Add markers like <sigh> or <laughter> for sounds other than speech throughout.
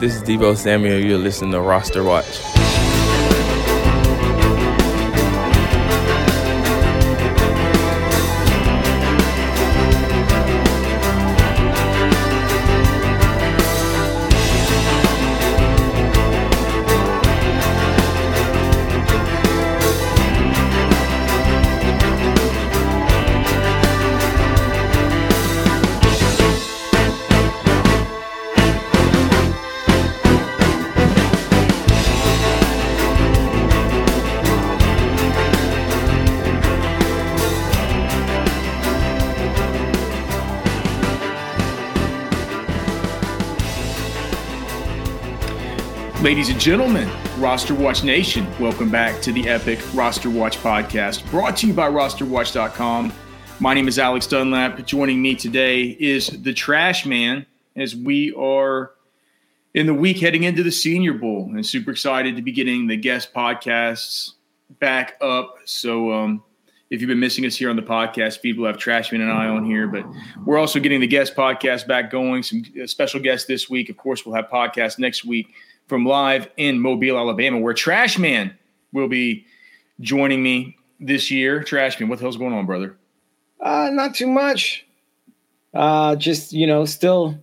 This is Deebo Samuel. You're listening to Roster Watch. Ladies and gentlemen, Roster Watch Nation, welcome back to the Epic Roster Watch podcast brought to you by rosterwatch.com. My name is Alex Dunlap. Joining me today is the Trash Man as we are in the week heading into the Senior Bowl and super excited to be getting the guest podcasts back up. So, um, if you've been missing us here on the podcast we'll have Trashman and I on here, but we're also getting the guest podcast back going. Some uh, special guests this week. Of course, we'll have podcasts next week from live in Mobile, Alabama, where Trash Man will be joining me this year. Trash Man, what the hell's going on, brother? Uh, not too much. Uh, just you know, still,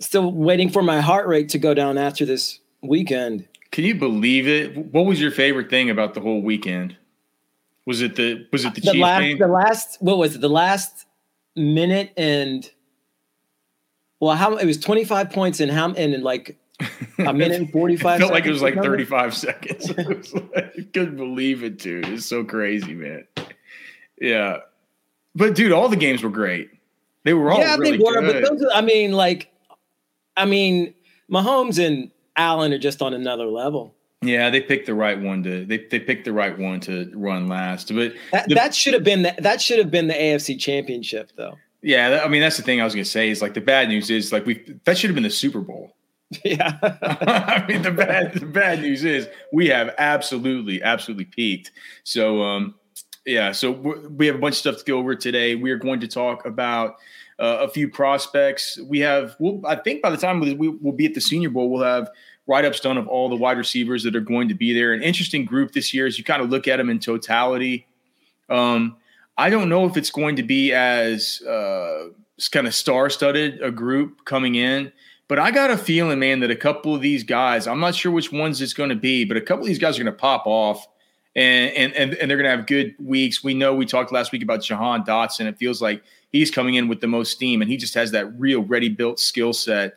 still waiting for my heart rate to go down after this weekend. Can you believe it? What was your favorite thing about the whole weekend? Was it the was it the, the last, game? the last, what was it? The last minute and well, how it was twenty five points and how and like a minute and forty five. felt like it was like 35 seconds. <laughs> Like- I couldn't believe it, dude. It's so crazy, man. Yeah. But dude, all the games were great. They were all yeah, really they were, good. but those. Are, I mean, like, I mean, Mahomes and Allen are just on another level. yeah, they picked the right one to they, they picked the right one to run last. But That, The- that should have been the, that should have been the AFC Championship, though. yeah, I mean that's the thing I was gonna say is like the bad news is like we that should have been the Super Bowl. <laughs> yeah. <laughs> I mean, the bad the bad news is we have absolutely absolutely peaked. So, um, yeah, so we have a bunch of stuff to go over today. We are going to talk about uh, a few prospects. We have, we'll, I think, by the time we will be at the Senior Bowl, we'll have write ups done of all the wide receivers that are going to be there. An interesting group this year as you kind of look at them in totality. Um, I don't know if it's going to be as uh, kind of star studded a group coming in. But I got a feeling, man, that a couple of these guys, I'm not sure which ones it's going to be, but a couple of these guys are going to pop off and, and, and, they're going to have good weeks. We know we talked last week about Jahan Dotson. It feels like he's coming in with the most steam and he just has that real ready built skill set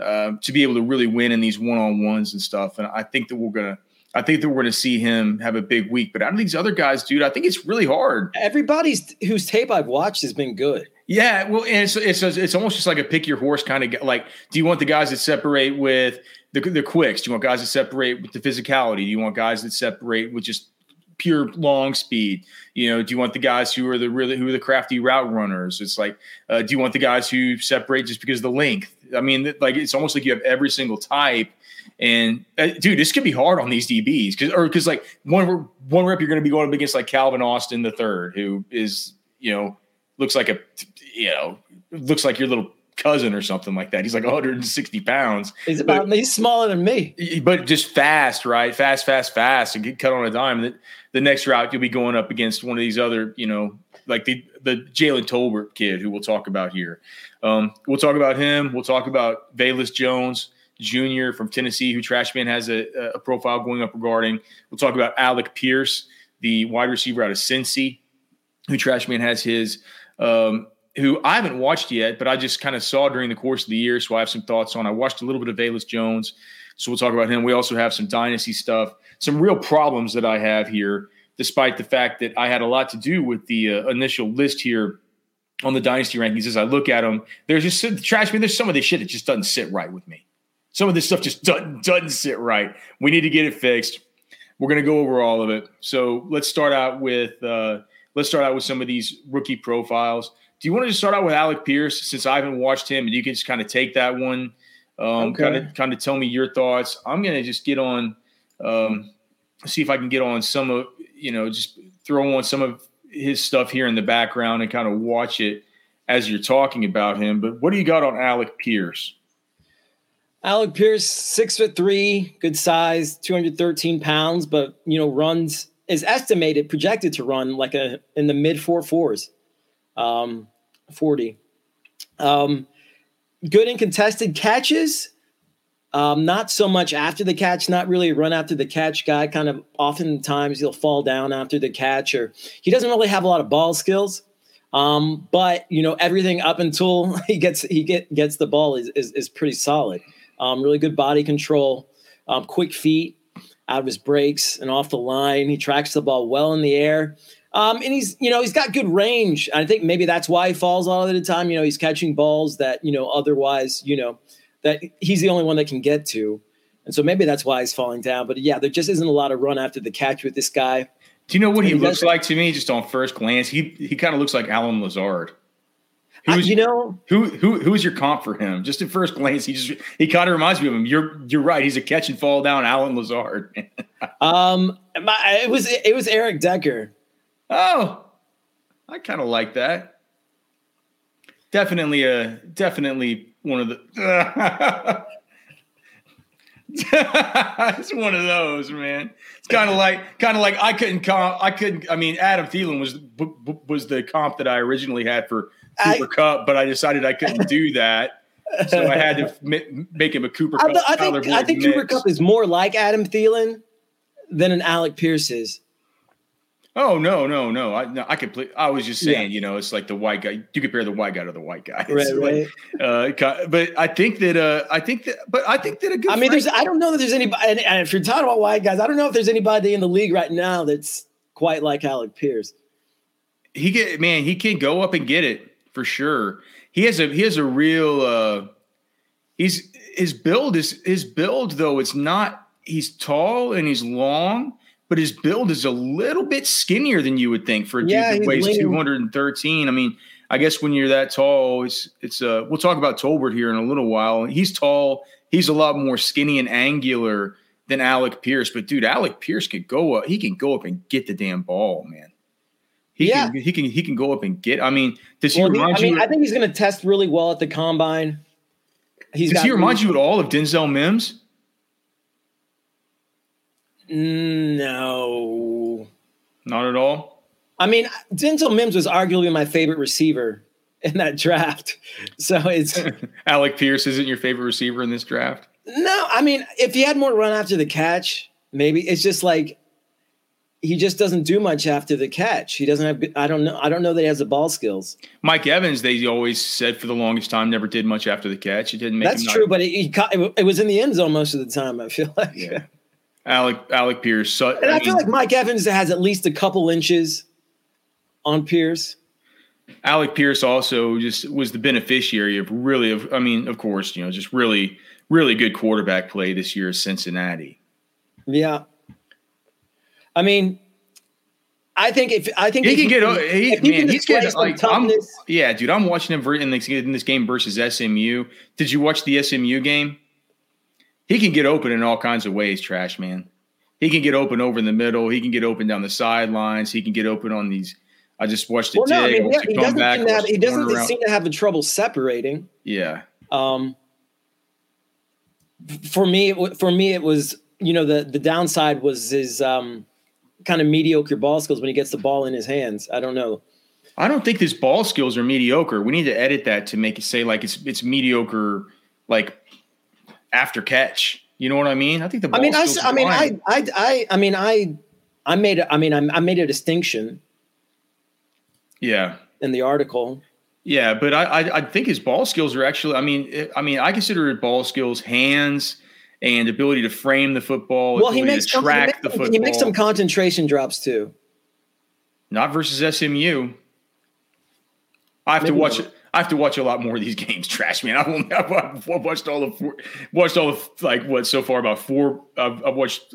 uh, to be able to really win in these one on ones and stuff. And I think that we're going to, I think that we're going to see him have a big week. But out of these other guys, dude, I think it's really hard. Everybody's whose tape I've watched has been good. Yeah, well, and it's it's it's almost just like a pick your horse kind of like. Do you want the guys that separate with the the quicks? Do you want guys that separate with the physicality? Do you want guys that separate with just pure long speed? You know, do you want the guys who are the really who are the crafty route runners? It's like, uh, do you want the guys who separate just because of the length? I mean, like it's almost like you have every single type. And uh, dude, this could be hard on these DBs because or because like one one rep you're going to be going up against like Calvin Austin the third, who is you know looks like a you know looks like your little cousin or something like that. He's like 160 pounds, He's about he's smaller than me. but just fast, right? Fast, fast, fast, and get cut on a dime. The, the next route you'll be going up against one of these other, you know, like the the Jalen Tolbert kid who we'll talk about here. Um, we'll talk about him. We'll talk about Velus Jones Jr. from Tennessee, who Trashman has a, a profile going up regarding. We'll talk about Alec Pierce, the wide receiver out of Cincy, who Trashman has his. Um, who I haven't watched yet, but I just kind of saw during the course of the year, so I have some thoughts on. I watched a little bit of Velus Jones, so we'll talk about him. We also have some dynasty stuff, some real problems that I have here, despite the fact that I had a lot to do with the uh, initial list here on the dynasty rankings. As I look at them, there's just trash me. There's some of this shit that just doesn't sit right with me. Some of this stuff just doesn't, doesn't sit right. We need to get it fixed. We're going to go over all of it. So let's start out with uh, let's start out with some of these rookie profiles. Do you want to just start out with Alec Pierce since I haven't watched him and you can just kind of take that one, um, Okay. kind of kind of tell me your thoughts. I'm going to just get on, um, see if I can get on some of you know just throw on some of his stuff here in the background and kind of watch it as you're talking about him. But what do you got on Alec Pierce? Alec Pierce, six foot three, good size, 213 pounds, but you know, runs is estimated, projected to run like a in the mid four fours, um, 40. Um, good in contested catches. Um, not so much after the catch, not really run after the catch guy. Kind of oftentimes he'll fall down after the catch, or he doesn't really have a lot of ball skills. Um, but you know everything up until <laughs> he gets he get gets the ball is is, is pretty solid. Um, really good body control, um, quick feet out of his breaks and off the line. He tracks the ball well in the air. Um, and he's, you know, he's got good range. I think maybe that's why he falls all of the time. You know, he's catching balls that, you know, otherwise, you know, that he's the only one that can get to. And so maybe that's why he's falling down. But yeah, there just isn't a lot of run after the catch with this guy. Do you know what he, he looks like to me just on first glance? He he kind of looks like Allen Lazard. Who's, uh, you know who who who is your comp for him? Just at first glance, he just he kind of reminds me of him. You're you're right. He's a catch and fall down Allen Lazard. um, my, it was it was Eric Decker. Oh, I kind of like that. Definitely a definitely one of the. <laughs> it's one of those, man. It's kind of like kind of like I couldn't comp. I couldn't. I mean, Adam Thielen was was the comp that I originally had for Cooper I, Kupp, but I decided I couldn't do that. So I had to <laughs> make him a Cooper. I, I think, I think Cooper Kupp is more like Adam Thielen than an Alec Pierce is. Oh no, no, no! I no, I play. I was just saying, yeah. you know, it's like the white guy. You compare the white guy to the white guy, <laughs> right? right. Uh, but I think that, uh, I think that, but I think that a good. I mean, there's. I don't know that there's anybody. And if you're talking about white guys, I don't know if there's anybody in the league right now that's quite like Alec Pierce. He get man, he can go up and get it for sure. He has a he has a real uh he's his build is his build though it's not he's tall and he's long, but his build is a little bit skinnier than you would think for a yeah, dude that weighs leaning. 213. I mean, I guess when you're that tall, it's it's uh we'll talk about Tolbert here in a little while. He's tall, he's a lot more skinny and angular than Alec Pierce, but dude, Alec Pierce could go up, he can go up and get the damn ball, man. He yeah. can he can he can go up and get. I mean, does he well, remind I mean, you? I think he's going to test really well at the combine. He's does he remind you at all of Denzel Mims? No, not at all. I mean, Denzel Mims was arguably my favorite receiver in that draft. <laughs> So it's <laughs> Alec Pierce isn't your favorite receiver in this draft. No, I mean, if he had more run after the catch, maybe it's just like he just doesn't do much after the catch. He doesn't have. I don't know. I don't know that he has the ball skills. Mike Evans, they always said for the longest time, never did much after the catch. He didn't make. That's true, not, but he, caught, it was in the end zone most of the time. I feel like. Yeah. Alec Alec Pierce. So, and I, I feel like Mike Evans has at least a couple inches on Pierce. Alec Pierce also just was the beneficiary of really of I mean, of course, you know, just really, really good quarterback play this year at Cincinnati. Yeah. I mean, I think if I think he can get he, if man, he's getting like yeah, dude. I'm watching him in this, in this game versus SMU. Did you watch the SMU game? He can get open in all kinds of ways, trash man. He can get open over in the middle. He can get open down the sidelines. He can get open on these. I just watched the well, no, I mean, he, he doesn't, have, he doesn't seem to have the trouble separating. Yeah. Um. For me, for me, it was you know the the downside was his um kind of mediocre ball skills when he gets the ball in his hands. I don't know. I don't think his ball skills are mediocre. We need to edit that to make it say like it's it's mediocre, like after catch. You know what I mean? I think the. I mean, I, I mean, I, I, I, I mean, I, I made, I mean, I, I made a distinction. Yeah. In the article. Yeah, but I, I, I think his ball skills are actually. I mean, eh, I mean, I consider it ball skills, hands, and ability to frame the football. Well, he makes some, track he makes, the football. He makes some concentration drops too. Not versus SMU. I have Maybe to watch. Not. I have to watch a lot more of these <laughs> games. Trash man. I've, I've watched all the four, watched all the like what so far about four. I've, I've watched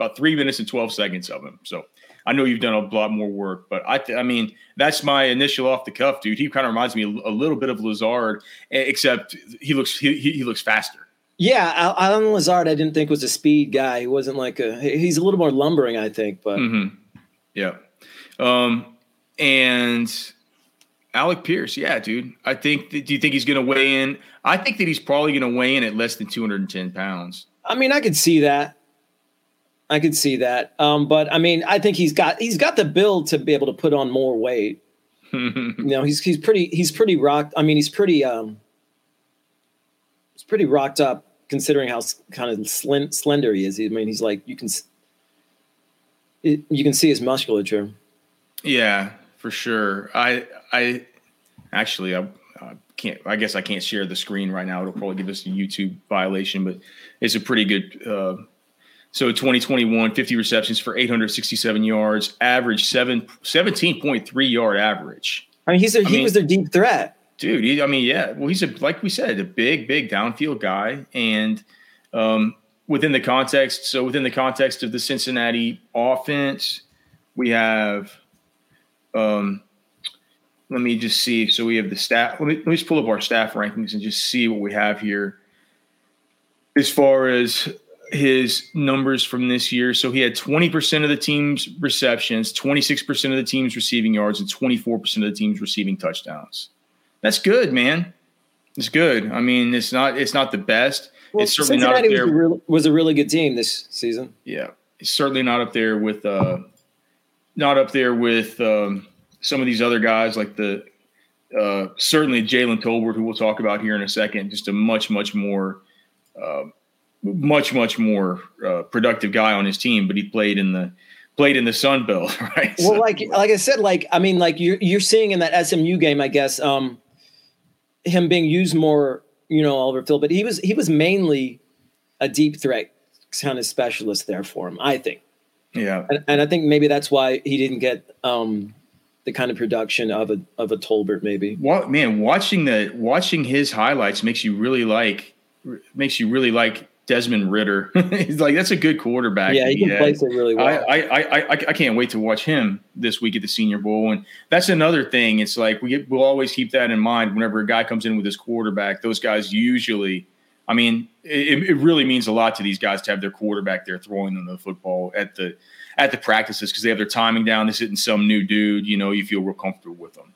about three minutes and twelve seconds of him. So I know you've done a lot more work, but I, I mean, that's my initial off the cuff, dude. He kind of reminds me a, a little bit of Lazard, except he looks he, he looks faster. Yeah, Allen Lazard, I didn't think was a speed guy. He wasn't like a. He's a little more lumbering, I think. But mm-hmm. yeah, um, and Alec Pierce, yeah, dude. I think. That, do you think he's going to weigh in? I think that he's probably going to weigh in at less than 210 pounds. I mean, I could see that. I could see that. Um, but I mean, I think he's got he's got the build to be able to put on more weight. <laughs> you know, he's he's pretty he's pretty rocked. I mean, he's pretty um, he's pretty rocked up considering how kind of slim, slender he is. I mean, he's like you can you can see his musculature. Yeah, for sure. I I actually I, I, can't. I guess I can't share the screen right now. It'll probably give us a YouTube violation, but it's a pretty good. Uh, so 2021, 50 receptions for 867 yards, average seven 17.3 yard average. I mean, he's a, he mean, was their deep threat, dude. He, I mean, yeah. Well, he's a like we said, a big, big downfield guy, and um, within the context. So within the context of the Cincinnati offense, we have um, let me just see. So we have the staff. Let me, let me just pull up our staff rankings and just see what we have here as far as his numbers from this year. So he had 20% of the team's receptions, 26% of the team's receiving yards, and 24% of the team's receiving touchdowns. That's good, man. It's good. I mean, it's not it's not the best. Well, it's certainly Cincinnati not up there. Was a, really, was a really good team this season. Yeah, it's certainly not up there with uh, not up there with um, some of these other guys like the uh, certainly Jalen Tolbert, who we'll talk about here in a second. Just a much much more uh, much much more uh, productive guy on his team, but he played in the played in the Sun Belt, <laughs> right? Well, so, like like I said, like I mean, like you're you're seeing in that SMU game, I guess, um, him being used more, you know, over field, but he was he was mainly a deep threat kind of specialist there for him, I think. Yeah, and, and I think maybe that's why he didn't get um, the kind of production of a of a Tolbert, maybe. Well, man, watching the watching his highlights makes you really like makes you really like Desmond Ridder. <laughs> He's like that's a good quarterback. Yeah, he can play it really well. I, I, I I can't wait to watch him this week at the Senior Bowl, and that's another thing. It's like we get, we'll always keep that in mind whenever a guy comes in with his quarterback. Those guys usually I mean, it, it, really means a lot to these guys to have their quarterback there throwing them the football at the at the practices because they have their timing down. This isn't some new dude. You know, you feel real comfortable with them.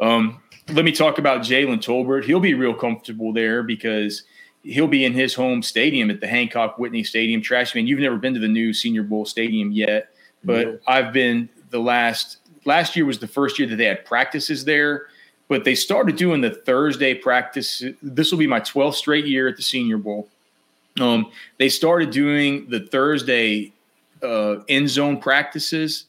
Um, let me talk about Jalen Tolbert. He'll be real comfortable there because he'll be in his home stadium at the Hancock Whitney Stadium. Trash man, you've never been to the new Senior Bowl Stadium yet, but I've been the last last year was the first year that they had practices there but they started doing the Thursday practice. This will be my 12th straight year at the Senior Bowl. Um, they started doing the Thursday uh, end zone practices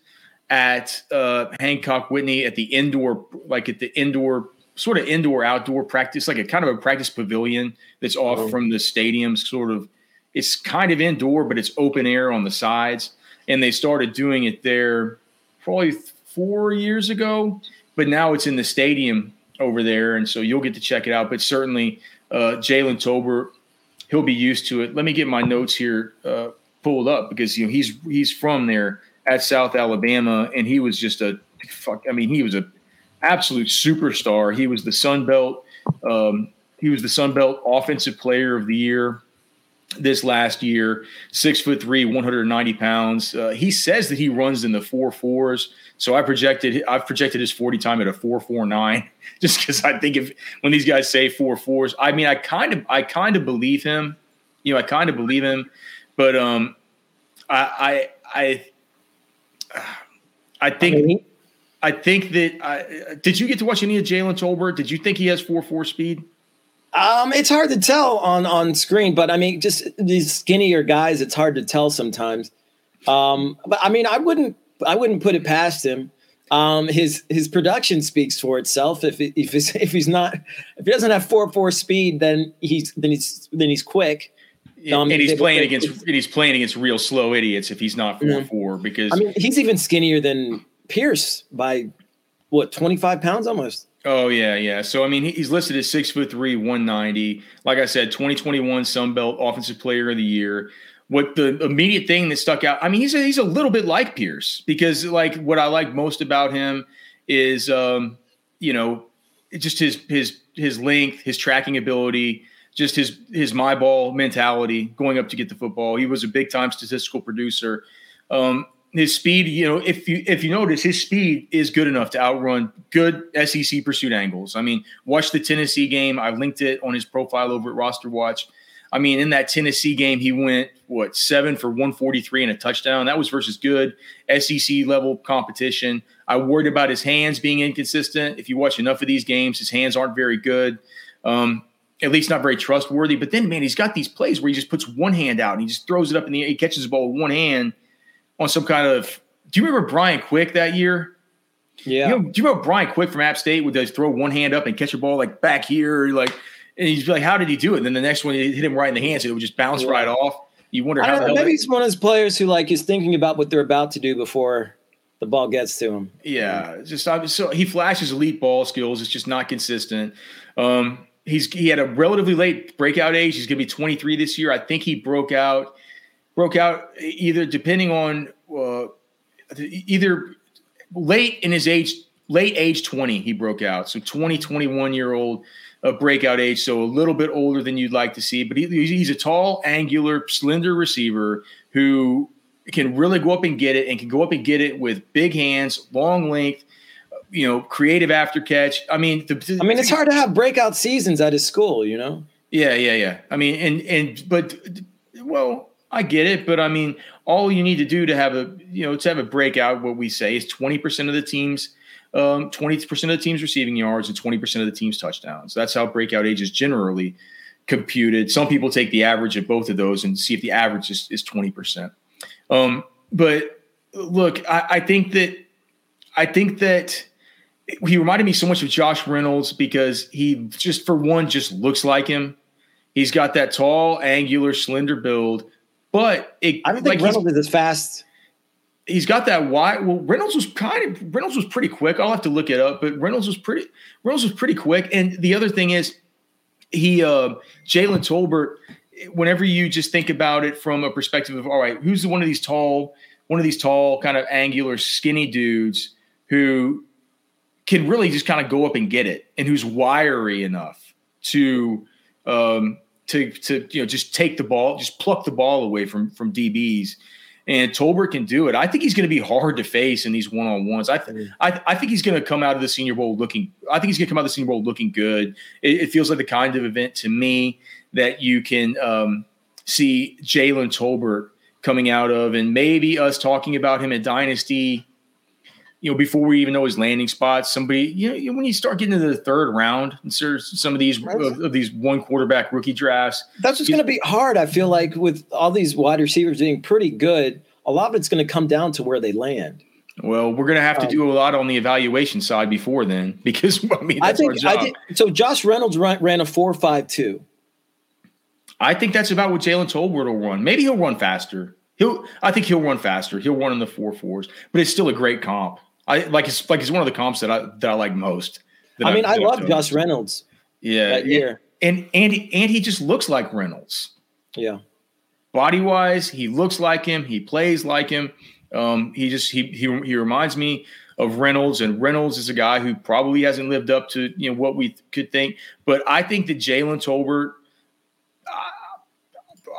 at uh, Hancock Whitney at the indoor, like at the indoor, sort of indoor outdoor practice, like a kind of a practice pavilion that's off oh. from the stadium. Sort of, it's kind of indoor, but it's open air on the sides. And they started doing it there probably four years ago but now it's in the stadium over there, and so you'll get to check it out. But certainly, uh, Jalen Tolbert, he'll be used to it. Let me get my notes here uh, pulled up because you know he's he's from there at South Alabama, and he was just a fuck. I mean, he was a absolute superstar. He was the Sun Belt. Um, he was the Sun Belt Offensive Player of the Year this last year. Six foot three, 190 pounds. Uh, he says that he runs in the four fours. So I projected I've projected his 40 time at a 449 <laughs> just because I think if when these guys say four fours, I mean I kind of I kind of believe him. You know, I kind of believe him, but um I I I, <sighs> I think I think that I, did you get to watch any of Jalen Tolbert? Did you think he has four four speed? Um, it's hard to tell on on screen, but I mean, just these skinnier guys, it's hard to tell sometimes. Um, but I mean, I wouldn't I wouldn't put it past him. Um, his his production speaks for itself. If if he's, if he's not if he doesn't have four four speed, then he's then he's then he's quick. Um, and he's playing against and he's playing against real slow idiots if he's not 4 four because I mean he's even skinnier than Pierce by what twenty five pounds almost. Oh yeah, yeah. So I mean, he's listed as six foot three, one ninety. Like I said, twenty twenty one Sun Belt Offensive Player of the Year what the immediate thing that stuck out. I mean, he's a, he's a little bit like Pierce because like what I like most about him is um, you know just his his his length, his tracking ability, just his his my ball mentality, going up to get the football. He was a big time statistical producer. Um, his speed, you know, if you if you notice, his speed is good enough to outrun good SEC pursuit angles. I mean, watch the Tennessee game. I linked it on his profile over at Roster Watch. I mean, in that Tennessee game, he went what seven for 143 and a touchdown. That was versus good SEC level competition. I worried about his hands being inconsistent. If you watch enough of these games, his hands aren't very good. Um, at least not very trustworthy. But then, man, he's got these plays where he just puts one hand out and he just throws it up in the air. He catches the ball with one hand on some kind of. Do you remember Brian Quick that year? Yeah. You know, do you remember Brian Quick from App State would just throw one hand up and catch a ball like back here, like, and he's like, "How did he do it?" And then the next one, he hit him right in the hands, and it would just bounce Yeah. right off. You wonder how. know, maybe he's one of those players who like is thinking about what they're about to do before the ball gets to him. Yeah, it's just so he flashes elite ball skills. It's just not consistent. Um, he's he had a relatively late breakout age. He's going to be 23 this year. I think he broke out broke out either depending on uh, either late in his age late age 20 he broke out. So 20 21 year old uh, breakout age. So a little bit older than you'd like to see. But he, he's a tall, angular, slender receiver who can really go up and get it and can go up and get it with big hands, long length, you know, creative after catch. I mean, the, I mean, it's hard to have breakout seasons at his school, you know. Yeah, yeah, yeah. I mean, and and but well, I get it, but I mean, all you need to do to have a you know to have a breakout, what we say is twenty percent of the teams. Um, 20% of the team's receiving yards and 20% of the team's touchdowns. That's how breakout age is generally computed. Some people take the average of both of those and see if the average is, is 20%. Um, but look, I, I think that I think that he reminded me so much of Josh Reynolds because he just for one just looks like him. He's got that tall, angular, slender build, but it, I don't think like Reynolds is as fast. he's got that wide. Well, Reynolds was kind of Reynolds was pretty quick. I'll have to look it up, but Reynolds was pretty Reynolds was pretty quick. And the other thing is, he uh, Jalen Tolbert. Whenever you just think about it from a perspective of all right, who's one of these tall, one of these tall, kind of angular, skinny dudes who can really just kind of go up and get it, and who's wiry enough to um, to to you know just take the ball, just pluck the ball away from from DBs and Tolbert can do it. I think he's going to be hard to face in these one on ones. I, th- I I think he's going to come out of the Senior Bowl looking. I think he's going to come out of the Senior Bowl looking good. It, it feels like the kind of event to me that you can um, see Jalen Tolbert coming out of, and maybe us talking about him at Dynasty. You know, before we even know his landing spots, somebody, you know, when you start getting into the third round, and some of these of, of these one quarterback rookie drafts, That's just going to be hard. I feel like with all these wide receivers being pretty good, a lot of it's going to come down to where they land. Well, we're going to have to Um, do a lot on the evaluation side before then, <laughs> because I mean I think. I think so. Josh Reynolds ran, ran a four five two. I think that's about what Jalen Tolbert will run. Maybe he'll run faster. He'll. I think he'll run faster. He'll run in the four fours, but it's still a great comp. I like. It's like it's one of the comps that I that I like most. I mean, I that love Gus Reynolds Yeah, that year. and and he, and he just looks like Reynolds. Yeah. body wise, he looks like him. He plays like him. Um, he just he, he he reminds me of Reynolds, and Reynolds is a guy who probably hasn't lived up to you know what we could think. But I think that Jalen Tolbert.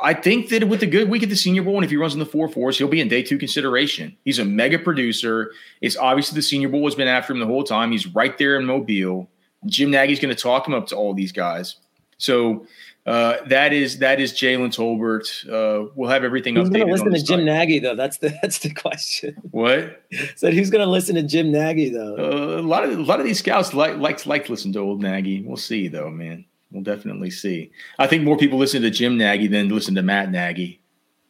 I think that with a good week at the Senior Bowl, and if he runs in the four fours, he'll be in day two consideration. He's a mega producer. It's obviously the Senior Bowl has been after him the whole time. He's right there in Mobile. Jim Nagy's going to talk him up to all these guys. So uh, that is that is Jalen Tolbert. Uh, we'll have everything Who's updated. going to listen to Jim. Nagy though? That's the <laughs> that's the question. What? Said who's going to listen to Jim Nagy though? Uh, a lot of a lot of these scouts like like like to listen to old Nagy. We'll see though, man. We'll definitely see. I think more people listen to Jim Nagy than listen to Matt Nagy.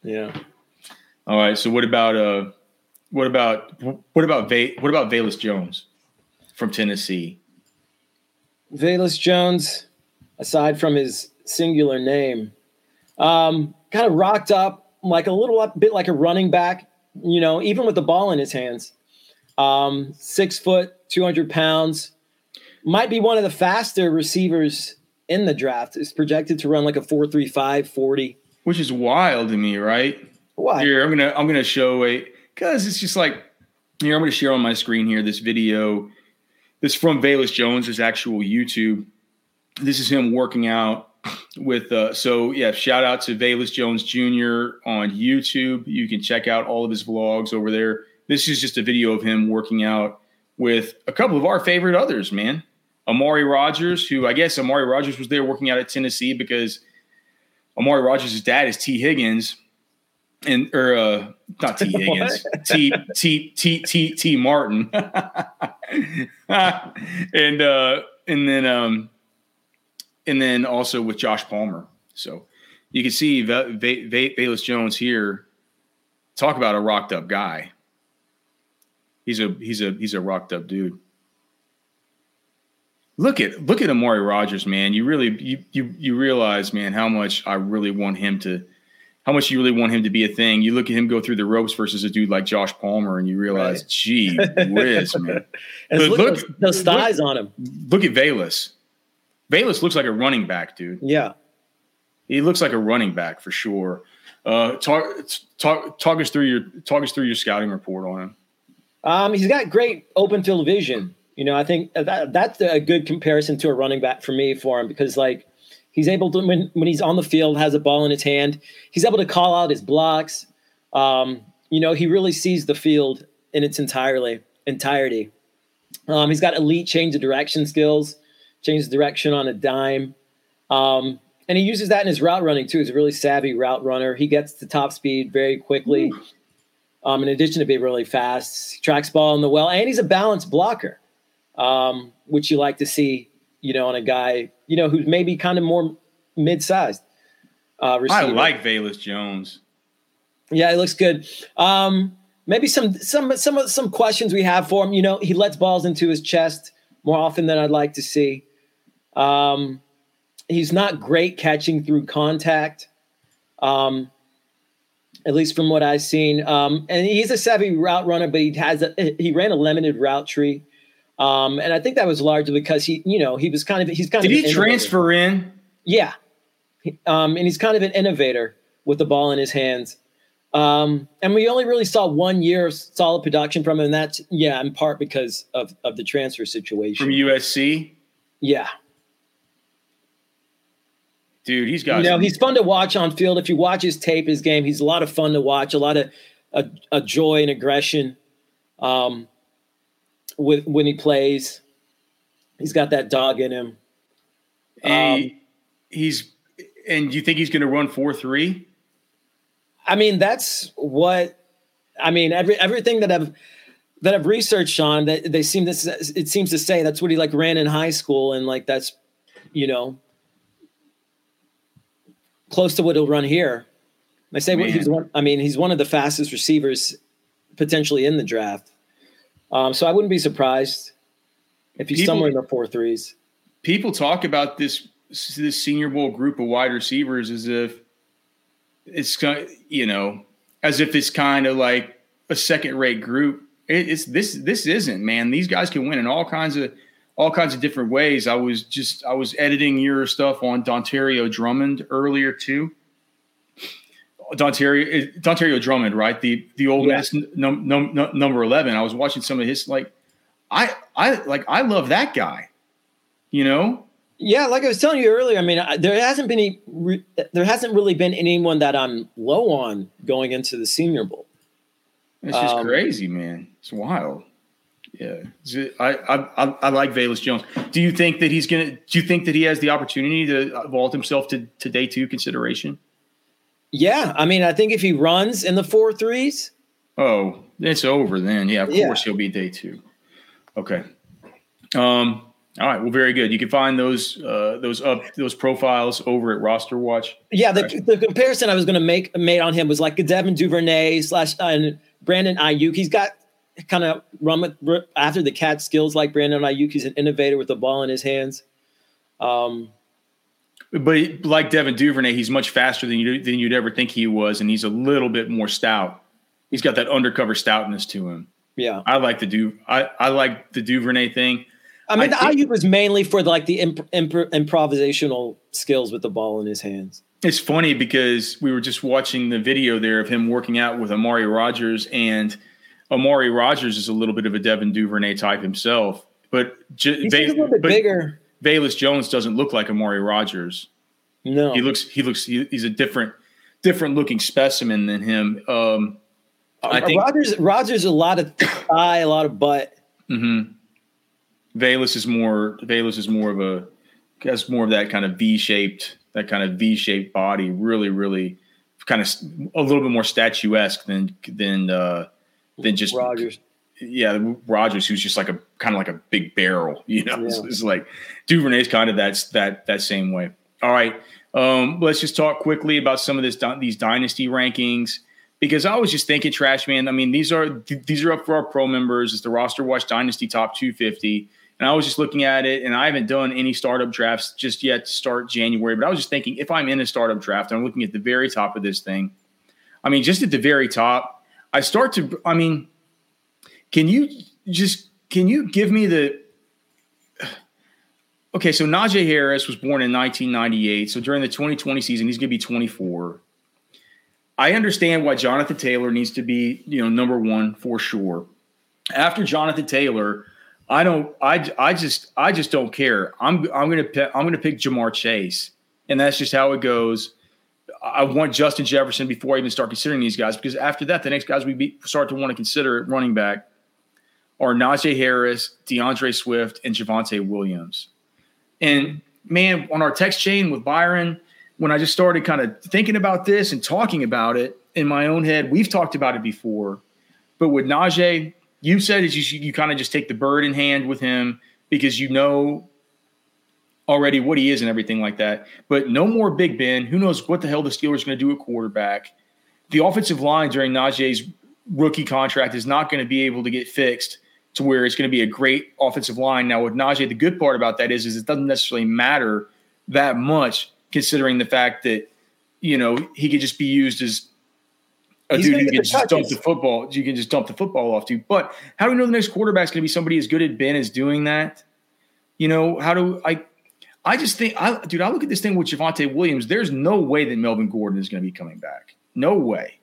yeah. All right. So what about uh, what about what about Va- what about Velus Jones from Tennessee? Velus Jones, aside from his singular name, um, kind of rocked up like a little up, bit like a running back, you know, even with the ball in his hands. Um, six foot, 200 pounds, might be one of the faster receivers in the draft. Is projected to run like a 4.35 40. Which is wild to me, right? Why? Here, I'm gonna I'm gonna show a because it's just like here. I'm gonna share on my screen here this video. This from Velus Jones' his actual YouTube. This is him working out with uh, so yeah, shout out to Velus Jones Jr. on YouTube. You can check out all of his vlogs over there. This is just a video of him working out with a couple of our favorite others, man. Amari Rodgers, who I guess Amari Rodgers was there working out at Tennessee because Amari Rodgers' dad is T. Higgins, and or uh, not T. <laughs> Higgins, T. T. T. T. T. Martin, <laughs> and uh, and then um, and then also with Josh Palmer. So you can see v- v- v- Velus Jones here. Talk about a rocked up guy. He's a he's a he's a rocked up dude. Look at look at Amari Rodgers, man. You really you you you realize, man, how much I really want him to how much you really want him to be a thing. You look at him go through the ropes versus a dude like Josh Palmer, and you realize, right. gee <laughs> whiz, man. look, look those, those thighs look, on him. Look at Velus. Velus looks like a running back, dude. Yeah. He looks like a running back for sure. Uh, talk, talk, talk us through your talk us through your scouting report on him. Um, he's got great open field vision. You know, I think that that's a good comparison to a running back for me for him because like he's able to when when he's on the field has a ball in his hand, he's able to call out his blocks. Um, you know, he really sees the field in its entirely entirety. Um, he's got elite change of direction skills, change direction on a dime. Um, and he uses that in his route running too. He's a really savvy route runner. He gets to top speed very quickly. Um, in addition to being really fast, he tracks ball in the well, and he's a balanced blocker, um, which you like to see, you know, on a guy, you know, who's maybe kind of more mid-sized. Uh, I like Velus Jones. Yeah, he looks good. Um, maybe some some some some questions we have for him. You know, he lets balls into his chest more often than I'd like to see. Um, he's not great catching through contact. Um, at least from what I've seen. Um, and he's a savvy route runner, but he has a, he ran a limited route tree. Um, and I think that was largely because he, you know, he was kind of he's kind Did of. Did he transfer in? Yeah, um, and he's kind of an innovator with the ball in his hands. Um, and we only really saw one year of solid production from him. And that's yeah, in part because of of the transfer situation from USC. Yeah, dude. He's got. You know, he's fun to watch on field. If you watch his tape, his game, he's a lot of fun to watch. A lot of a, a joy and aggression. Um, with when he plays, he's got that dog in him. Um, he's and you think he's going to run four three? I mean, that's what I mean. Every everything that I've that I've researched on that they seem to it seems to say that's what he like ran in high school, and like that's you know close to what he'll run here. I say Man. he's one. I mean, he's one of the fastest receivers potentially in the draft. Um, so I wouldn't be surprised if he's people, somewhere in the four threes. People talk about this this Senior Bowl group of wide receivers as if it's kind, you know as if it's kind of like a second rate group. It, it's this this isn't man. These guys can win in all kinds of all kinds of different ways. I was just I was editing your stuff on Dontario Drummond earlier too. Dontario Dontario Drummond, right? The the old yeah. num, num, num, number eleven. I was watching some of his like I I like I love that guy. You know? Yeah, like I was telling you earlier. I mean, there hasn't been any, there hasn't really been anyone that I'm low on going into the Senior Bowl. It's just um, crazy, man. It's wild. Yeah, I, I I like Velus Jones. Do you think that he's gonna? Do you think that he has the opportunity to vault himself to, to day two consideration? Yeah, I mean, I think if he runs in the four threes, oh, it's over then. Yeah, of yeah. course he'll be day two. Okay. Um. All right. Well, very good. You can find those uh, those up those profiles over at Roster Watch. Yeah, the, right. the comparison I was going to make made on him was like Devin Duvernay slash uh, Brandon Aiyuk. He's got kind of run with after the cat skills like Brandon Aiyuk. He's an innovator with the ball in his hands. Um, but like Devin Duvernay, he's much faster than you than you'd ever think he was, and he's a little bit more stout. He's got that undercover stoutness to him. Yeah, I like the do I, I like the Duvernay thing. I mean, I the Aiyuk was mainly for like the imp, imp, improvisational skills with the ball in his hands. It's funny because we were just watching the video there of him working out with Amari Rodgers and – Amari Rodgers is a little bit of a Devin Duvernay type himself, but J- He's a little bit but bigger. Velus Jones doesn't look like Amari Rodgers. No, He looks he looks he, he's a different different looking specimen than him. Um, I think Rodgers. Rodgers a lot of thigh, a lot of butt. mhm. Velus is more Velus is more of a has more of that kind of V shaped that kind of V shaped body. Really, really kind of a little bit more statuesque than than uh, than just Rodgers. Yeah, Rodgers, who's just like a kind of like a big barrel, <laughs> you know. It's, Yeah. it's like Duvernay's kind of that's that that same way. All right, um, let's just talk quickly about some of this these dynasty rankings because I was just thinking, Trash Man. I mean, these are th- these are up for our pro members. It's the Roster Watch Dynasty Top 250, and I was just looking at it, and I haven't done any startup drafts just yet to start January. But I was just thinking, if I'm in a startup draft, I'm looking at the very top of this thing. I mean, just at the very top, I start to. I mean. Can you just can you give me the Okay, so Najee Harris was born in 1998. So during the 2020 season, he's going to be 24. I understand why Jonathan Taylor needs to be, you know, number 1 for sure. After Jonathan Taylor, I don't I I just I just don't care. I'm I'm going to I'm going to pick Ja'Marr Chase. And that's just how it goes. I want Justin Jefferson before I even start considering these guys because after that, the next guys we be, start to want to consider running back are Najee Harris, D'Andre Swift, and Javonte Williams. And man, on our text chain with Byron, when I just started kind of thinking about this and talking about it in my own head, we've talked about it before. But with Najee, you said is you, you kind of just take the bird in hand with him because you know already what he is and everything like that. But no more Big Ben. Who knows what the hell the Steelers are going to do at quarterback? The offensive line during Najee's rookie contract is not going to be able to get fixed to where it's going to be a great offensive line. Now with Najee, the good part about that is, is it doesn't necessarily matter that much considering the fact that, you know, he could just be used as a He's dude who can just dump the football. You can just dump the football off to. But how do we know the next quarterback's going to be somebody as good as Ben as doing that? You know, how do I? I just think, I, dude, I look at this thing with Javonte Williams. There's no way that Melvin Gordon is going to be coming back. No way.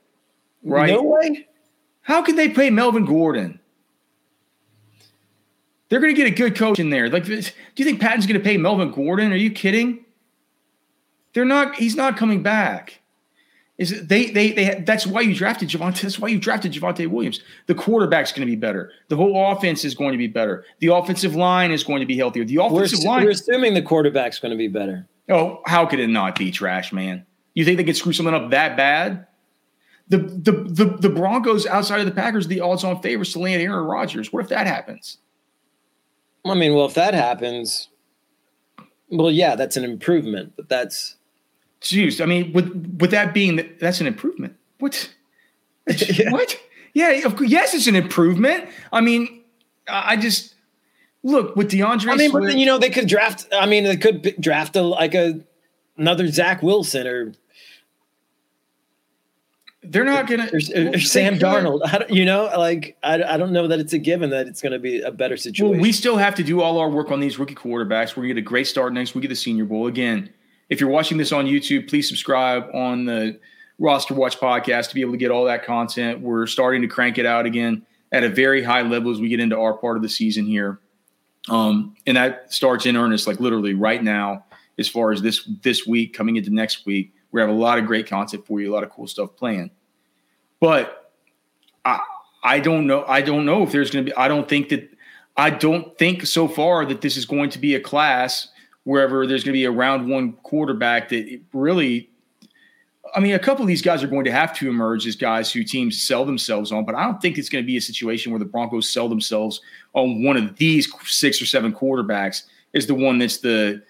Right? No way. How could they pay Melvin Gordon? They're going to get a good coach in there. Like, do you think Paton's going to pay Melvin Gordon? Are you kidding? They're not. He's not coming back. Is it, they they they? That's why you drafted Javonte. That's why you drafted Javonte Williams. The quarterback's going to be better. The whole offense is going to be better. The offensive line is going to be healthier. The We're, offensive line. we're assuming the quarterback's going to be better. Oh, how could it not be trash, man? You think they could screw something up that bad? The the the, the Broncos outside of the Packers, the odds-on favorites to land Aaron Rodgers. What if that happens? I mean, well, if that happens, well, yeah, that's an improvement, but that's Jeez, I mean, with with that being that, that's an improvement. What? <laughs> Yeah. What? Yeah, of course. Yes, it's an improvement. I mean, I just look with D'Andre. I mean, but then, you know, they could draft. I mean, they could draft a, like a another Zach Wilson or, they're not or they Sam. Darnold. I don't, you know, like I, I don't know that it's a given that it's going to be a better situation. Well, we still have to do all our work on these rookie quarterbacks. We're going to get a great start next week at the Senior Bowl. Again, if you're watching this on YouTube, please subscribe on the Roster Watch podcast to be able to get all that content. We're starting to crank it out again at a very high level as we get into our part of the season here. Um, and that starts in earnest, like literally right now, as far as this this week coming into next week. We have a lot of great content for you, a lot of cool stuff planned. But I I don't know. I don't know if there's going to be. I don't think that. I don't think so far that this is going to be a class wherever there's going to be a round one quarterback that really. I mean, a couple of these guys are going to have to emerge as guys who teams sell themselves on, but I don't think it's going to be a situation where the Broncos sell themselves on one of these six or seven quarterbacks is the one that's the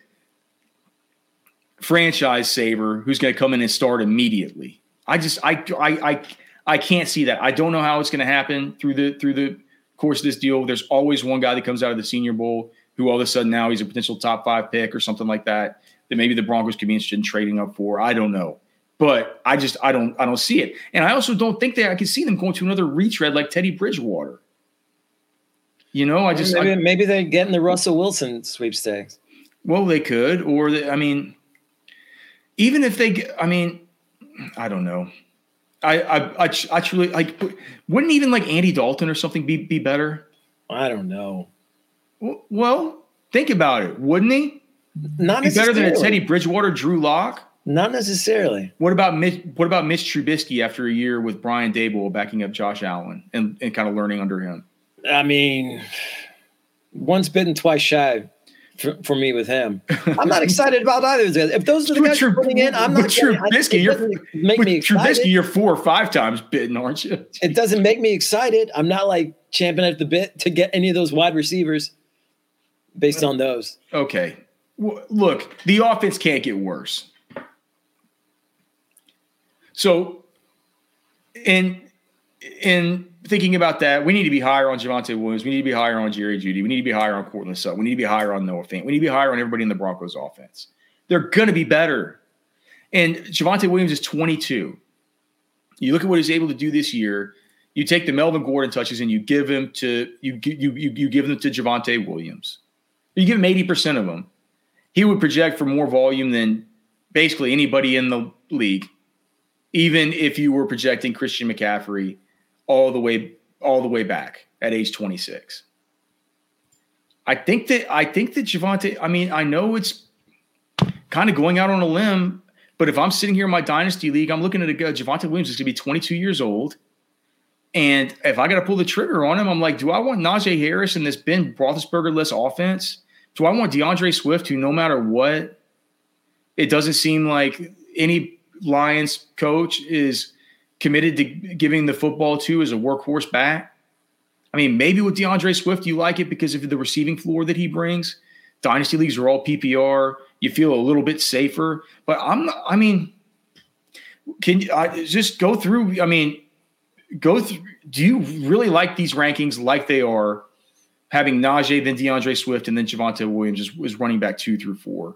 franchise saver who's going to come in and start immediately. I just I I I I can't see that. I don't know how it's going to happen through the through the course of this deal. There's always one guy that comes out of the Senior Bowl who all of a sudden now he's a potential top five pick or something like that that maybe the Broncos could be interested in trading up for. I don't know, but I just I don't I don't see it, and I also don't think that I can see them going to another retread like Teddy Bridgewater. You know, I just maybe, I- maybe they're getting the Russell Wilson sweepstakes. well, they could, or they, I mean, even if they, I mean, I don't know. I, I, I, tr- I truly like. Wouldn't even like Andy Dalton or something be be better? I don't know. Well, think about it, wouldn't he? Not He's better than a. Teddy Bridgewater, Drew Lock. Not necessarily. What about Mitch, what about Mitch Trubisky after a year with Brian Daboll backing up Josh Allen and, and kind of learning under him? I mean, once bitten, twice shy for, for me with him. I'm not <laughs> excited about either of those guys. If those are the With guys you're putting in, I'm not. getting- Trubisky, you're- make With me excited. Trubisky, you're four or five times bitten, aren't you? <laughs> It doesn't make me excited. I'm not like champing at the bit to get any of those wide receivers based on those. Okay. W- Look, the offense can't get worse. So, in in thinking about that, we need to be higher on Javonte Williams. We need to be higher on Jerry Jeudy. We need to be higher on Courtland Sutton. We need to be higher on Noah Fant. We need to be higher on everybody in the Broncos offense. They're going to be better. And Javonte Williams is 22. You look at what he's able to do this year. You take the Melvin Gordon touches and you give him to you you you, you give them to Javonte Williams. You give him 80% of them. He would project for more volume than basically anybody in the league, even if you were projecting Christian McCaffrey all the way all the way back at age 26. I think that I think that Javonte, I mean, I know it's kind of going out on a limb, but if I'm sitting here in my dynasty league, I'm looking at a guy, Javonte Williams is gonna be 22 years old. And if I got to pull the trigger on him, I'm like, do I want Najee Harris in this Ben Roethlisberger less offense? Do I want D'Andre Swift, who no matter what, it doesn't seem like any Lions coach is committed to giving the football to as a workhorse back? I mean, maybe with D'Andre Swift, you like it because of the receiving floor that he brings. Dynasty leagues are all PPR. You feel a little bit safer, but I'm. I mean, can you I, just go through? I mean, go through. Do you really like these rankings like they are? Having Najee, then D'Andre Swift, and then Javonte Williams is, is running back two through four.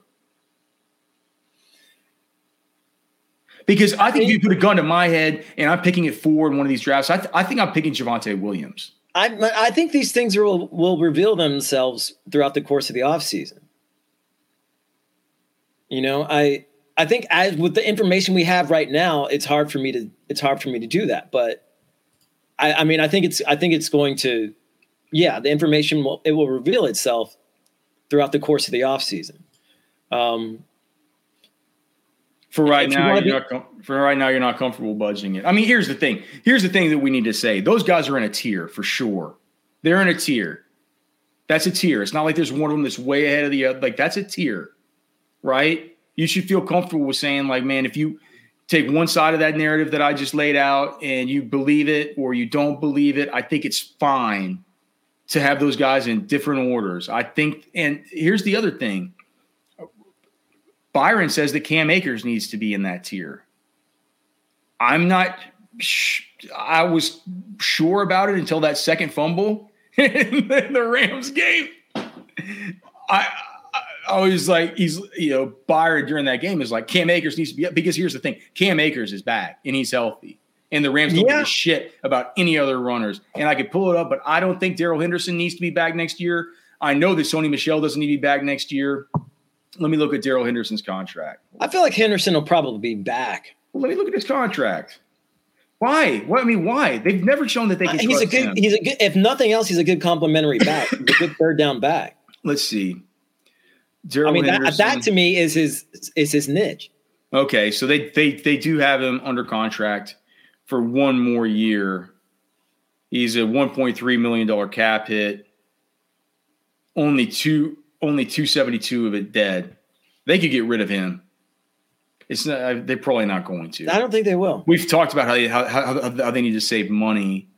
Because I think if you put a gun to my head and I'm picking it four in one of these drafts, I, th- I think I'm picking Javonte Williams. I I think these things will will reveal themselves throughout the course of the offseason. You know, I I think as with the information we have right now, it's hard for me to it's hard for me to do that. But I, I mean, I think it's I think it's going to, yeah, the information will it will reveal itself throughout the course of the offseason. Um, For right If now, wanna you're be- not com- for right now you're not comfortable budging it. I mean, here's the thing. Here's the thing that we need to say. Those guys are in a tier for sure. They're in a tier. That's a tier. It's not like there's one of them that's way ahead of the other. Like that's a tier, right? You should feel comfortable with saying, like, man, if you take one side of that narrative that I just laid out and you believe it or you don't believe it, I think it's fine to have those guys in different orders. I think, and here's the other thing. Byron says that Cam Akers needs to be in that tier. I'm not. Sh- I was sure about it until that second fumble <laughs> in the Rams game. I, I was like, he's you know Byron during that game is like Cam Akers needs to be up because here's the thing: Cam Akers is back and he's healthy, and the Rams don't give a shit about any other runners. And I could pull it up, but I don't think Darrell Henderson needs to be back next year. I know that Sony Michel doesn't need to be back next year. Let me look at Darrell Henderson's contract. I feel like Henderson will probably be back. Well, let me look at his contract. Why? What I mean, why? They've never shown that they can. Uh, He's a good. him. He's a good. If nothing else, he's a good complimentary <coughs> back. A good third down back. Let's see. Darrell I mean, that, that to me is his is his niche. Okay, so they they they do have him under contract for one more year. He's a 1.3 million dollar cap hit. Only two only 272 of it dead. They could get rid of him. It's not, they're probably not going to. I don't think they will. We've talked about how they, how, how, how they need to save money.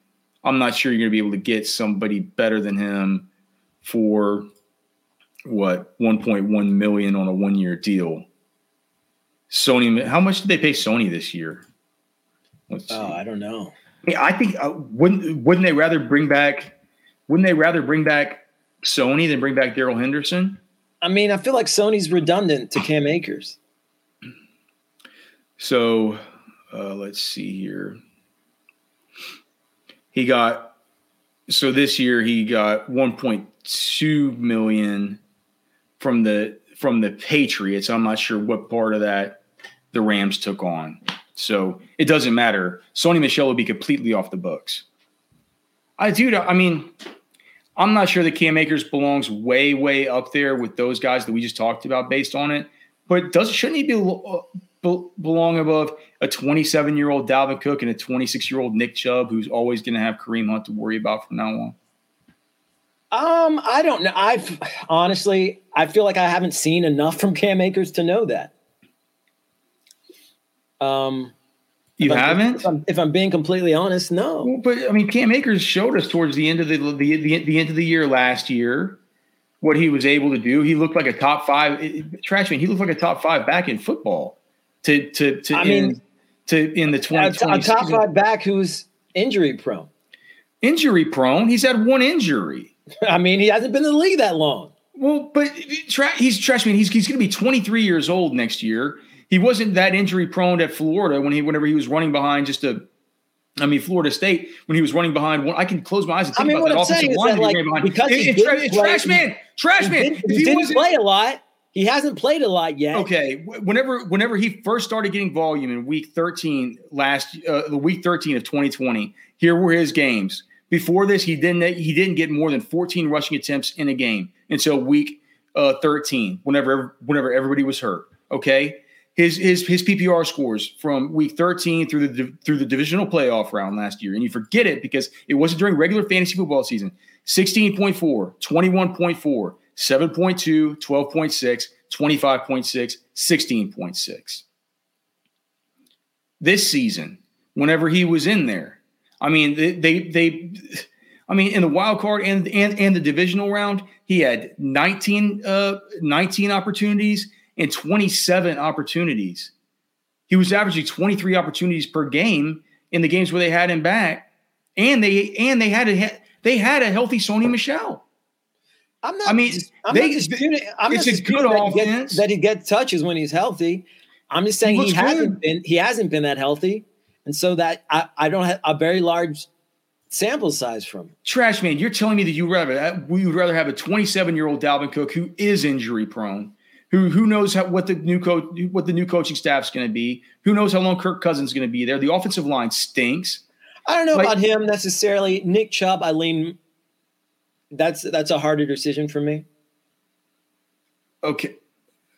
I'm not sure you're going to be able to get somebody better than him for what 1.1 million on a one year deal. Sony, how much did they pay Sony this year? Let's see. Oh, I don't know. I, mean, I think uh, wouldn't wouldn't they rather bring back wouldn't they rather bring back Sony than bring back Darrell Henderson? I mean, I feel like Sony's redundant to Cam <clears throat> Akers. So uh, let's see here. He got so this year he got 1.2 million from the from the Patriots. I'm not sure what part of that the Rams took on. So it doesn't matter. Sony Michel will be completely off the books. I dude, I mean, I'm not sure that Cam Akers belongs way, way up there with those guys that we just talked about based on it. But does shouldn't he be uh, belong above a 27 year old Dalvin Cook and a 26 year old Nick Chubb, who's always going to have Kareem Hunt to worry about from now on? Um, I don't know. I've honestly, I feel like I haven't seen enough from Cam Akers to know that. Um, you if haven't? I'm, if, I'm, if I'm, being completely honest, no. But I mean, Cam Akers showed us towards the end of the, the the, the end of the year last year what he was able to do. He looked like a top five eh, eh, trash man. He looked like a top five back in football. To to to I mean, to in the twenty a, a top five back who's injury prone. Injury prone. He's had one injury. <laughs> I mean, he hasn't been in the league that long. Well, but eh, tra- he's trash man. He's he's going to be 23 years old next year. He wasn't that injury prone at Florida when he whenever he was running behind just a I mean, Florida State when he was running behind one, I can close my eyes and think I mean, about that offensive line that, like, behind. Because it, it, tra- trash man, trash man. He, he, he didn't play a lot. He hasn't played a lot yet. Okay, whenever whenever he first started getting volume in week 13 last uh, the week 13 of 2020, here were his games. Before this, he didn't he didn't get more than 14 rushing attempts in a game until week uh, 13. Whenever whenever everybody was hurt. Okay, his his his PPR scores from week 13 through the through the divisional playoff round last year, and you forget it because it wasn't during regular fantasy football season. 16.4, 21.4, 7.2, 12.6, 25.6, 16.6. This season, whenever he was in there, I mean, they they, they I mean, in the wild card and and and the divisional round, he had 19 uh 19 opportunities and 27 opportunities. He was averaging 23 opportunities per game in the games where they had him back, and they and they had a they had a healthy Sony Michel. I'm not. I mean, I'm they, not disputing. I'm it's not a good that offense he gets, that he gets touches when he's healthy. I'm just saying he, he hasn't been he hasn't been that healthy, and so that I, I don't have a very large sample size from. Trash man, you're telling me that you rather uh, we would rather have a 27 year old Dalvin Cook who is injury prone who who knows how, what the new coach what the new coaching staff's going to be? Who knows how long Kirk Cousins is going to be there? The offensive line stinks. I don't know like, about him necessarily. Nick Chubb, I lean. That's that's a harder decision for me. Okay,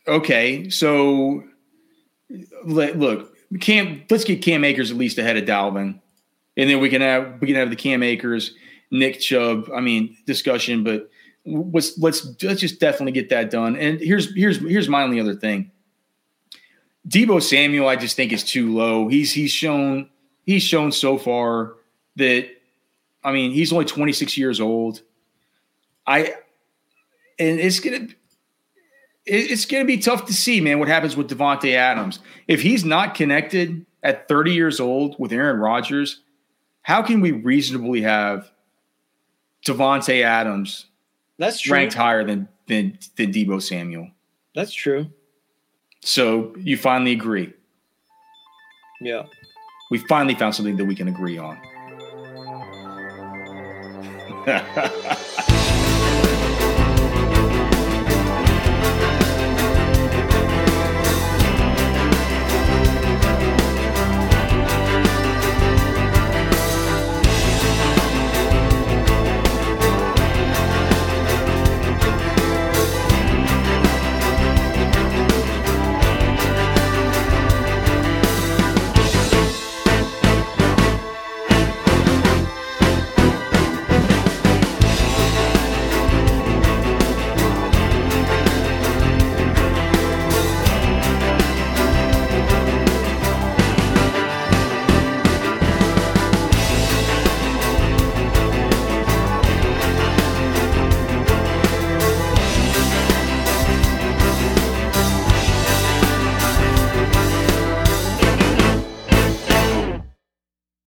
okay. So, let, look, Cam. Let's get Cam Akers at least ahead of Dalvin, and then we can have we can have the Cam Akers, Nick Chubb. I mean, discussion, but let's let's let's just definitely get that done. And here's here's here's my only other thing. Deebo Samuel, I just think is too low. He's he's shown he's shown so far that I mean he's only 26 years old. I and it's gonna it's gonna be tough to see, man, what happens with Davante Adams. If he's not connected at 30 years old with Aaron Rodgers, how can we reasonably have Davante Adams that's true. ranked higher than than than Deebo Samuel. That's true. So you finally agree. Yeah. We finally found something that we can agree on. <laughs>